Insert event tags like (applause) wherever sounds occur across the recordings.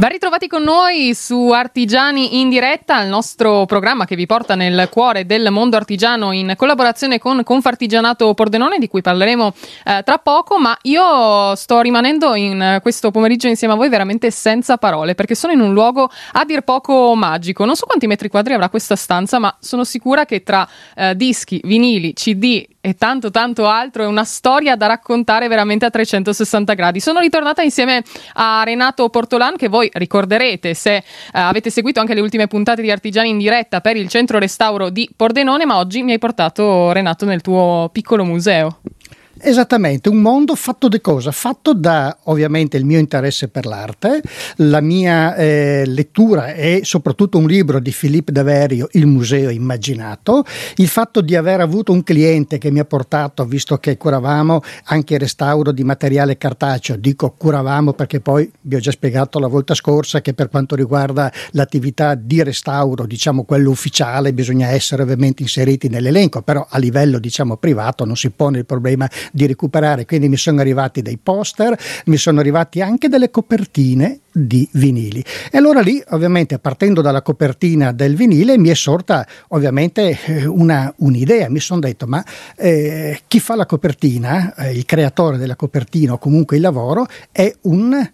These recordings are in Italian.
Ben ritrovati con noi su Artigiani in diretta, il nostro programma che vi porta nel cuore del mondo artigiano in collaborazione con Confartigianato Pordenone, di cui parleremo eh, tra poco. Ma io sto rimanendo in questo pomeriggio insieme a voi veramente senza parole, perché sono in un luogo a dir poco magico. Non so quanti metri quadri avrà questa stanza, ma sono sicura che tra eh, dischi, vinili, CD e tanto tanto altro è una storia da raccontare veramente a 360 gradi. Sono ritornata insieme a Renato Portolan che voi ricorderete se eh, avete seguito anche le ultime puntate di Artigiani in diretta per il centro restauro di Pordenone, ma oggi mi hai portato Renato nel tuo piccolo museo. Esattamente, un mondo fatto di cosa? Fatto da ovviamente il mio interesse per l'arte, la mia eh, lettura e soprattutto un libro di Philippe Daverio, Il Museo Immaginato, il fatto di aver avuto un cliente che mi ha portato, visto che curavamo anche il restauro di materiale cartaceo, dico curavamo perché poi vi ho già spiegato la volta scorsa che per quanto riguarda l'attività di restauro, diciamo quello ufficiale, bisogna essere ovviamente inseriti nell'elenco, però a livello diciamo privato non si pone il problema di recuperare, quindi mi sono arrivati dei poster, mi sono arrivati anche delle copertine di vinili. E allora lì, ovviamente, partendo dalla copertina del vinile, mi è sorta ovviamente eh, una, un'idea. Mi sono detto, ma eh, chi fa la copertina, eh, il creatore della copertina o comunque il lavoro, è un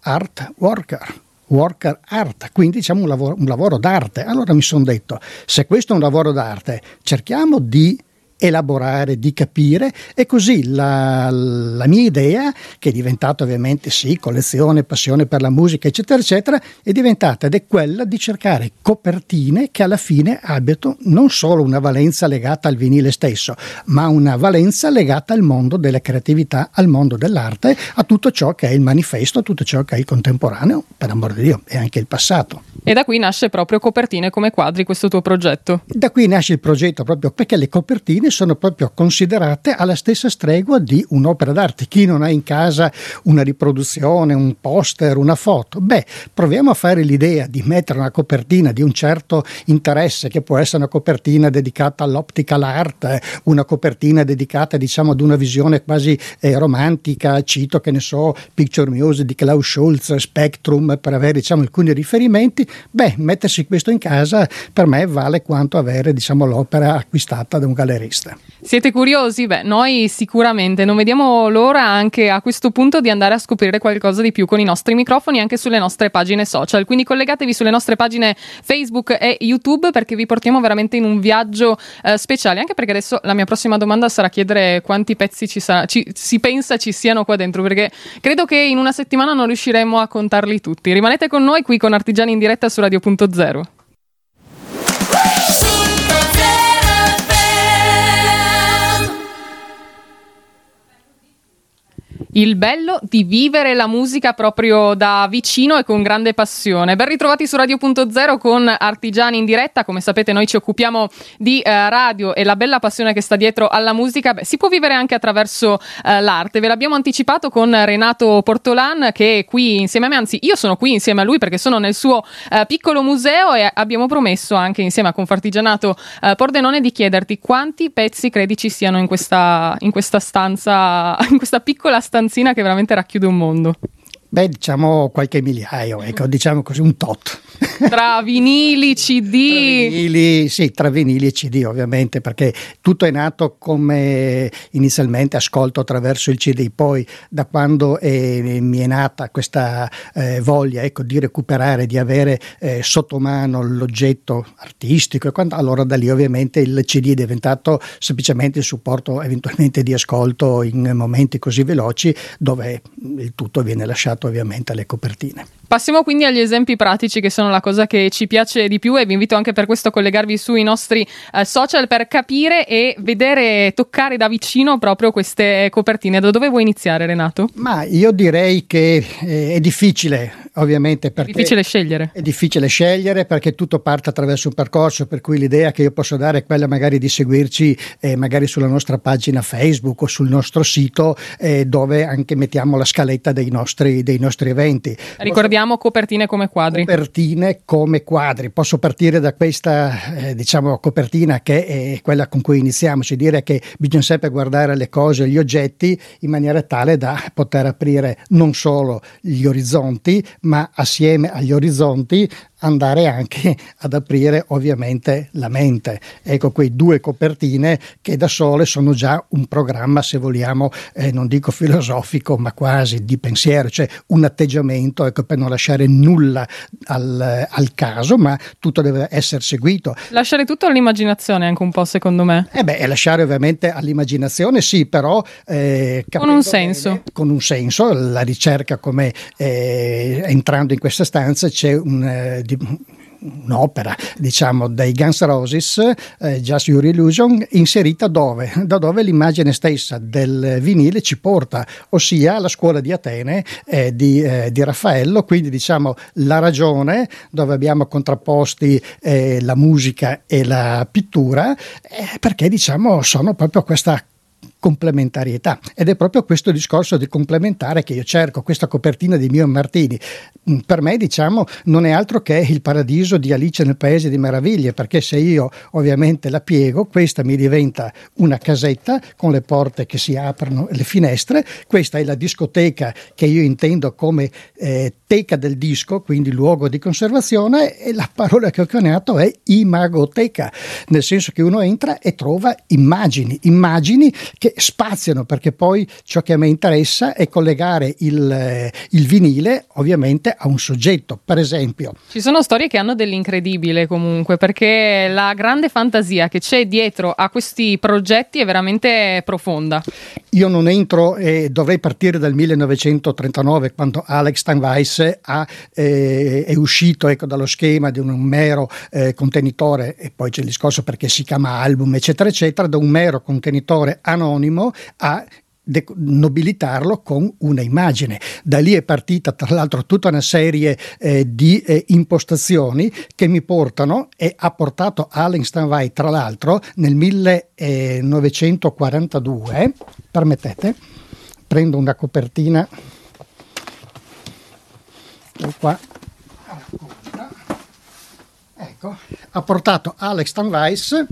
art worker worker art, quindi diciamo un lavoro, un lavoro d'arte. Allora mi sono detto, se questo è un lavoro d'arte, cerchiamo di elaborare, di capire e così la, la, mia idea, che è diventata ovviamente sì, collezione, passione per la musica, eccetera, eccetera, è diventata ed è quella di cercare copertine che alla fine abbiano non solo una valenza legata al vinile stesso, ma una valenza legata al mondo della creatività, al mondo dell'arte, a tutto ciò che è il manifesto, a tutto ciò che è il contemporaneo, per amor di Dio, e anche il passato. E da qui nasce proprio copertine come quadri questo tuo progetto? Da qui nasce il progetto proprio perché le copertine figurine sono proprio considerate alla stessa stregua di un'opera d'arte. Chi non ha in casa una riproduzione, un poster, una foto? Beh, proviamo a fare l'idea di mettere una copertina di un certo interesse, che può essere una copertina dedicata all'optical art, una copertina dedicata diciamo ad una visione quasi eh, romantica, cito che ne so, Picture Music di Klaus Schulz, Spectrum, per avere diciamo alcuni riferimenti. Beh, mettersi questo in casa per me vale quanto avere diciamo l'opera acquistata da un gallerista questa. Siete curiosi? Beh, noi sicuramente non vediamo l'ora anche a questo punto di andare a scoprire qualcosa di più con i nostri microfoni anche sulle nostre pagine social. Quindi collegatevi sulle nostre pagine Facebook e YouTube perché vi portiamo veramente in un viaggio eh, speciale. Anche perché adesso la mia prossima domanda sarà chiedere quanti pezzi ci, sa- ci si pensa ci siano qua dentro perché credo che in una settimana non riusciremo a contarli tutti. Rimanete con noi qui con Artigiani in diretta su Radio.0. il bello di vivere la musica proprio da vicino e con grande passione. Ben ritrovati su Radio.0 con Artigiani in diretta. Come sapete, noi ci occupiamo di eh, radio e la bella passione che sta dietro alla musica beh, si può vivere anche attraverso eh, l'arte. Ve l'abbiamo anticipato con Renato Portolan, che è qui insieme a me, anzi, io sono qui insieme a lui perché sono nel suo eh, piccolo museo e abbiamo promesso anche insieme a Confartigianato eh, Pordenone di chiederti quanti pezzi credi ci siano in questa, in questa stanza, (laughs) in questa piccola stanza stanzina che veramente racchiude un mondo. Beh, diciamo qualche migliaio, ecco, diciamo così un tot. Tra vinili, (laughs) CD. Tra vinili, sì, tra vinili e CD ovviamente, perché tutto è nato come inizialmente ascolto attraverso il CD, poi da quando è, mi è nata questa eh, voglia ecco, di recuperare, di avere eh, sotto mano l'oggetto artistico, quando, allora da lì ovviamente il CD è diventato semplicemente il supporto eventualmente di ascolto in momenti così veloci dove il tutto viene lasciato ovviamente alle copertine. Passiamo quindi agli esempi pratici che sono la cosa che ci piace di più e vi invito anche per questo a collegarvi sui nostri eh, social per capire e vedere, toccare da vicino proprio queste copertine. Da dove vuoi iniziare Renato? Ma io direi che eh, è difficile ovviamente perché è difficile scegliere. È difficile scegliere perché tutto parte attraverso un percorso, per cui l'idea che io posso dare è quella magari di seguirci eh, magari sulla nostra pagina Facebook o sul nostro sito eh, dove anche mettiamo la scaletta dei nostri, dei nostri eventi. Ricordiamo abbiamo copertine come quadri. Copertine come quadri. Posso partire da questa eh, diciamo copertina che è quella con cui iniziamo, cioè dire che bisogna sempre guardare le cose, gli oggetti in maniera tale da poter aprire non solo gli orizzonti, ma assieme agli orizzonti andare anche (laughs) ad aprire ovviamente la mente. Ecco quei due copertine che da sole sono già un programma, se vogliamo, eh, non dico filosofico, ma quasi di pensiero, cioè un atteggiamento ecco, per non lasciare nulla al, al, caso, ma tutto deve essere seguito. Lasciare tutto all'immaginazione anche un po' secondo me. Eh beh, lasciare ovviamente all'immaginazione sì, però... Eh, con un senso. Bene, con un senso, la ricerca come eh, entrando in questa stanza c'è un eh, di, un'opera diciamo dei Guns Roses eh, Just Your Illusion inserita dove? da dove l'immagine stessa del vinile ci porta ossia alla scuola di Atene eh, di, eh, di, Raffaello quindi diciamo la ragione dove abbiamo contrapposti eh, la musica e la pittura eh, perché diciamo sono proprio questa complementarietà. Ed è proprio questo discorso di complementare che io cerco, questa copertina di Mio Martini. Mm, per me diciamo non è altro che il paradiso di Alice nel Paese di Meraviglie perché se io ovviamente la piego questa mi diventa una casetta con le porte che si aprono e le finestre. Questa è la discoteca che io intendo come eh, teca del disco quindi luogo di conservazione e la parola che ho coniato è imagoteca nel senso che uno entra e trova immagini immagini che che spaziano perché poi ciò che a me interessa è collegare il, eh, il vinile ovviamente a un soggetto. Per esempio, ci sono storie che hanno dell'incredibile comunque perché la grande fantasia che c'è dietro a questi progetti è veramente profonda. Io non entro e dovrei partire dal 1939 quando Alex Steinweiss ha, eh, è uscito ecco, dallo schema di un mero eh, contenitore e poi c'è il discorso perché si chiama album eccetera eccetera da un mero contenitore anonimo anonimo a nobilitarlo con una immagine. Da lì è partita tra l'altro tutta una serie eh, di eh, impostazioni che mi portano e ha portato Allen Stanway tra l'altro nel 1942, permettete, prendo una copertina. Qua. Ecco, ha portato Alex Tanweiss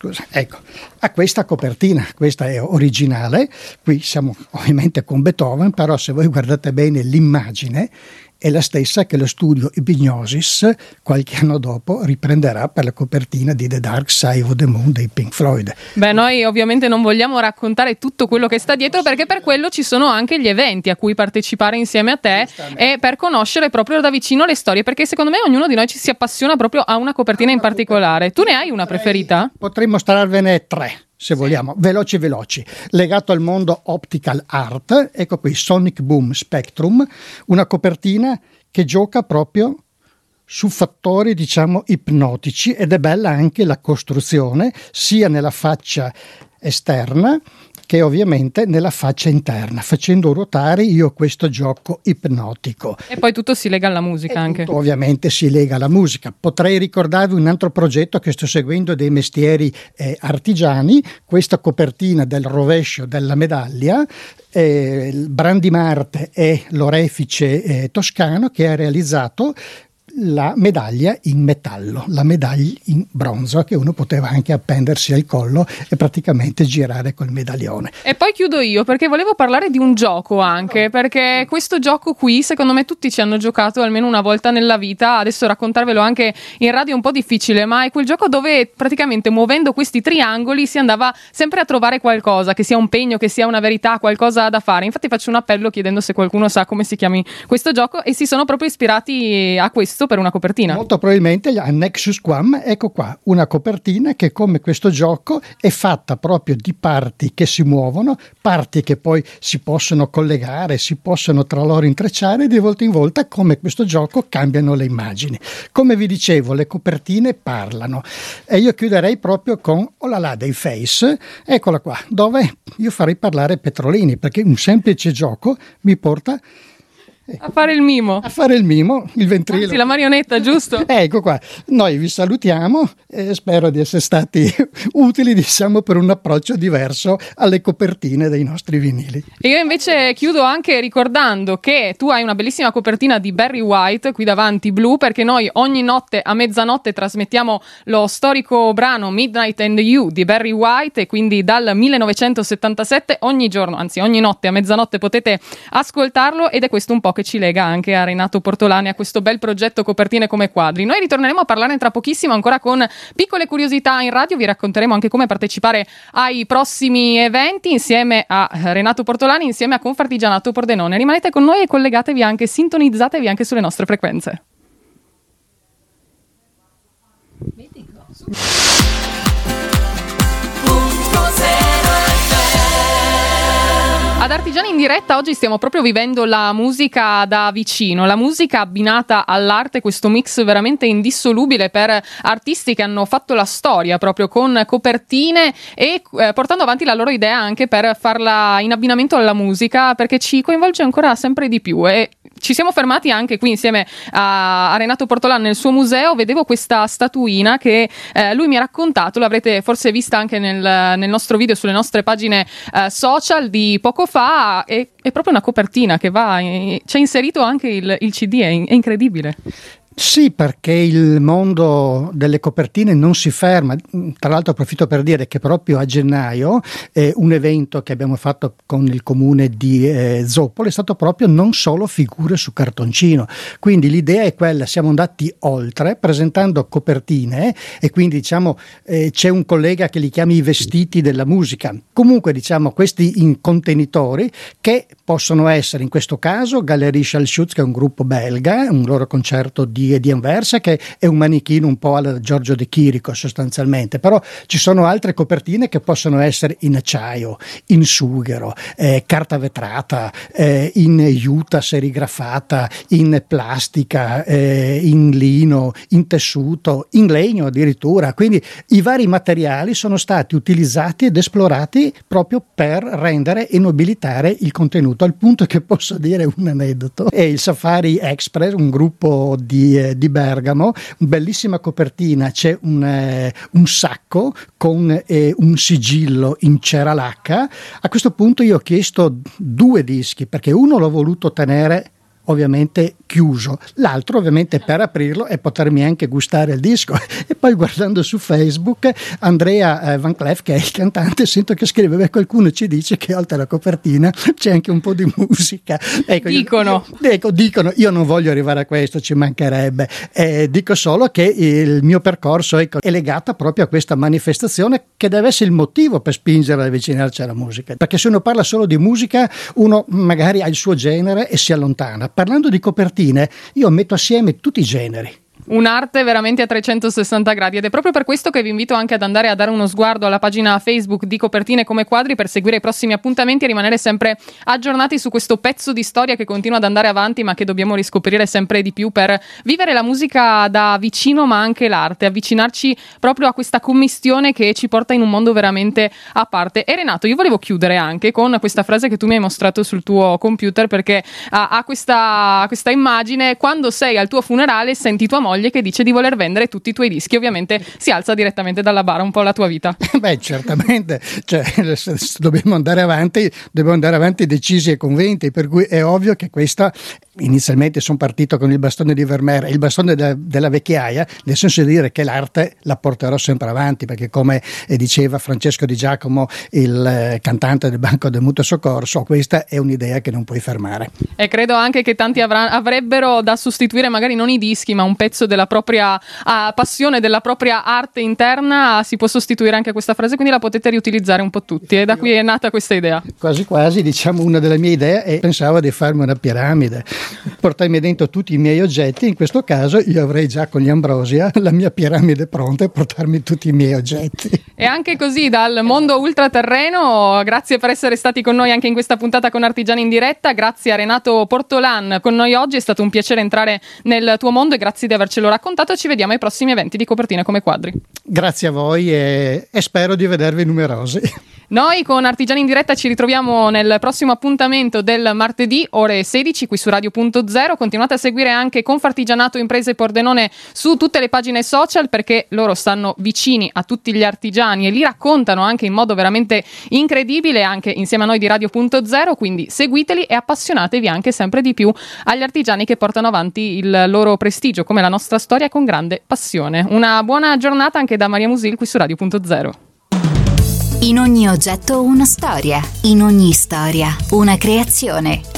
Scusa, ecco, a questa copertina, questa è originale, qui siamo ovviamente con Beethoven, però se voi guardate bene l'immagine è la stessa che lo studio Epignosis qualche anno dopo riprenderà per la copertina di The Dark Side of the Moon dei Pink Floyd. Beh, noi ovviamente non vogliamo raccontare tutto quello che sta dietro perché per quello ci sono anche gli eventi a cui partecipare insieme a te e per conoscere proprio da vicino le storie, perché secondo me ognuno di noi ci si appassiona proprio a una copertina in particolare. Tu ne hai una preferita? Potremmo mostrarvene tre se vogliamo, veloci veloci, legato al mondo optical art, ecco qui Sonic Boom Spectrum, una copertina che gioca proprio su fattori diciamo ipnotici ed è bella anche la costruzione sia nella faccia esterna che ovviamente nella faccia interna, facendo ruotare io questo gioco ipnotico. E poi tutto si lega alla musica e anche. ovviamente si lega alla musica. Potrei ricordarvi un altro progetto che sto seguendo dei mestieri eh, artigiani, questa copertina del rovescio della medaglia, eh, Brandi Marte e l'orefice eh, toscano che ha realizzato la medaglia in metallo, la medaglia in bronzo che uno poteva anche appendersi al collo e praticamente girare col medaglione. E poi chiudo io perché volevo parlare di un gioco anche, perché questo gioco qui secondo me tutti ci hanno giocato almeno una volta nella vita, adesso raccontarvelo anche in radio è un po' difficile, ma è quel gioco dove praticamente muovendo questi triangoli si andava sempre a trovare qualcosa, che sia un pegno, che sia una verità, qualcosa da fare. Infatti faccio un appello chiedendo se qualcuno sa come si chiami questo gioco e si sono proprio ispirati a questo per una copertina. Molto probabilmente a Nexus Quam, ecco qua, una copertina che come questo gioco è fatta proprio di parti che si muovono, parti che poi si possono collegare, si possono tra loro intrecciare e di volta in volta come questo gioco cambiano le immagini. Come vi dicevo, le copertine parlano e io chiuderei proprio con oh là là dei face, eccola qua, dove io farei parlare Petrolini perché un semplice gioco mi porta A fare il mimo. A fare il mimo, il ventrilo. Anzi, la marionetta, giusto? (laughs) ecco qua. Noi vi salutiamo e spero di essere stati (laughs) utili, diciamo, per un approccio diverso alle copertine dei nostri vinili. E io invece chiudo anche ricordando che tu hai una bellissima copertina di Barry White qui davanti blu perché noi ogni notte a mezzanotte trasmettiamo lo storico brano Midnight and You di Barry White e quindi dal 1977 ogni giorno, anzi ogni notte a mezzanotte potete ascoltarlo ed è questo un po' che ci lega anche a Renato Portolani a questo bel progetto copertine come quadri. Noi ritorneremo a parlare tra pochissimo ancora con piccole curiosità in radio, vi racconteremo anche come partecipare ai prossimi eventi insieme a Renato Portolani, insieme a Confartigianato Pordenone. Rimanete con noi e collegatevi anche, sintonizzatevi anche sulle nostre frequenze. Ad Artigiani in diretta oggi stiamo proprio vivendo la musica da vicino, la musica abbinata all'arte, questo mix veramente indissolubile per artisti che hanno fatto la storia proprio con copertine e eh, portando avanti la loro idea anche per farla in abbinamento alla musica perché ci coinvolge ancora sempre di più. E ci siamo fermati anche qui insieme a, Renato Portolan nel suo museo, vedevo questa statuina che eh, lui mi ha raccontato, l'avrete forse vista anche nel, nel nostro video sulle nostre pagine eh, social di poco fa, è, è, proprio una copertina che va, c'è inserito anche il, il CD, è, è incredibile. Sì, perché il mondo delle copertine non si ferma. Tra l'altro approfitto per dire che proprio a gennaio eh, un evento che abbiamo fatto con il comune di eh, Zoppolo è stato proprio non solo figure su cartoncino. Quindi l'idea è quella, siamo andati oltre presentando copertine e quindi diciamo eh, c'è un collega che li chiama i vestiti della musica. Comunque diciamo questi contenitori che possono essere in questo caso Galerie Schalschutz che è un gruppo belga, un loro concerto di di, Anversa che è un manichino un po' alla Giorgio De Chirico sostanzialmente, però ci sono altre copertine che possono essere in acciaio, in sughero, eh, carta vetrata, eh, in juta serigrafata, in plastica, eh, in lino, in tessuto, in legno addirittura, quindi i vari materiali sono stati utilizzati ed esplorati proprio per rendere e nobilitare il contenuto, al punto che posso dire un aneddoto. È il Safari Express, un gruppo di eh, di Bergamo, bellissima copertina, c'è un, eh, un sacco con eh, un sigillo in cera lacca. A questo punto io ho chiesto due dischi perché uno l'ho voluto tenere ovviamente chiuso, l'altro ovviamente per aprirlo e potermi anche gustare il disco. (laughs) E poi guardando su Facebook Andrea eh, Van Cleef, che è il cantante, sento che scrive, beh, qualcuno ci dice che oltre alla copertina c'è anche un po' di musica. Ecco, dicono. Io, ecco, dicono, io non voglio arrivare a questo, ci mancherebbe. Eh, dico solo che il mio percorso ecco, è legato proprio a questa manifestazione che deve essere il motivo per spingere ad avvicinarci alla musica. Perché se uno parla solo di musica, uno magari ha il suo genere e si allontana. Parlando di copertine, io metto assieme tutti i generi un'arte veramente a 360 gradi ed è proprio per questo che vi invito anche ad andare a dare uno sguardo alla pagina Facebook di Copertine come quadri per seguire i prossimi appuntamenti e rimanere sempre aggiornati su questo pezzo di storia che continua ad andare avanti ma che dobbiamo riscoprire sempre di più per vivere la musica da vicino ma anche l'arte, avvicinarci proprio a questa commistione che ci porta in un mondo veramente a parte. E Renato, io volevo chiudere anche con questa frase che tu mi hai mostrato sul tuo computer perché ha, questa, questa immagine, quando sei al tuo funerale senti tua moglie moglie che dice di voler vendere tutti i tuoi dischi, ovviamente si alza direttamente dalla bara un po' la tua vita. (laughs) Beh, certamente, cioè, (laughs) dobbiamo andare avanti, dobbiamo andare avanti decisi e convinti, per cui è ovvio che questa inizialmente sono partito con il bastone di Vermeer, il bastone de- della vecchiaia, nel senso di dire che l'arte la porterò sempre avanti, perché come diceva Francesco Di Giacomo, il eh, cantante del Banco del Mutuo Soccorso, questa è un'idea che non puoi fermare. E credo anche che tanti avr- avrebbero da sostituire magari non i dischi, ma un pezzo della propria uh, passione, della propria arte interna, si può sostituire anche questa frase, quindi la potete riutilizzare un po' tutti. E da qui è nata questa idea. Quasi quasi, diciamo, una delle mie idee e pensavo di farmi una piramide, portarmi dentro tutti i miei oggetti, in questo caso io avrei già con gli Ambrosia la mia piramide pronta e portarmi tutti i miei oggetti. E anche così dal mondo ultraterreno, grazie per essere stati con noi anche in questa puntata con Artigiani in diretta, grazie a Renato Portolan con noi oggi, è stato un piacere entrare nel tuo mondo e grazie di avercelo raccontato. Ci vediamo ai prossimi eventi di copertine come quadri. Grazie a voi e, e spero di vedervi numerosi. (laughs) Noi con Artigiani in diretta ci ritroviamo nel prossimo appuntamento del martedì, ore 16, qui su Radio.0. Continuate a seguire anche Confartigianato Imprese Pordenone su tutte le pagine social perché loro stanno vicini a tutti gli artigiani e li raccontano anche in modo veramente incredibile, anche insieme a noi di Radio.0. Quindi seguiteli e appassionatevi anche sempre di più agli artigiani che portano avanti il loro prestigio, come la nostra storia, con grande passione. Una buona giornata anche da Maria Musil qui su Radio.0. In ogni oggetto una storia, in ogni storia una creazione.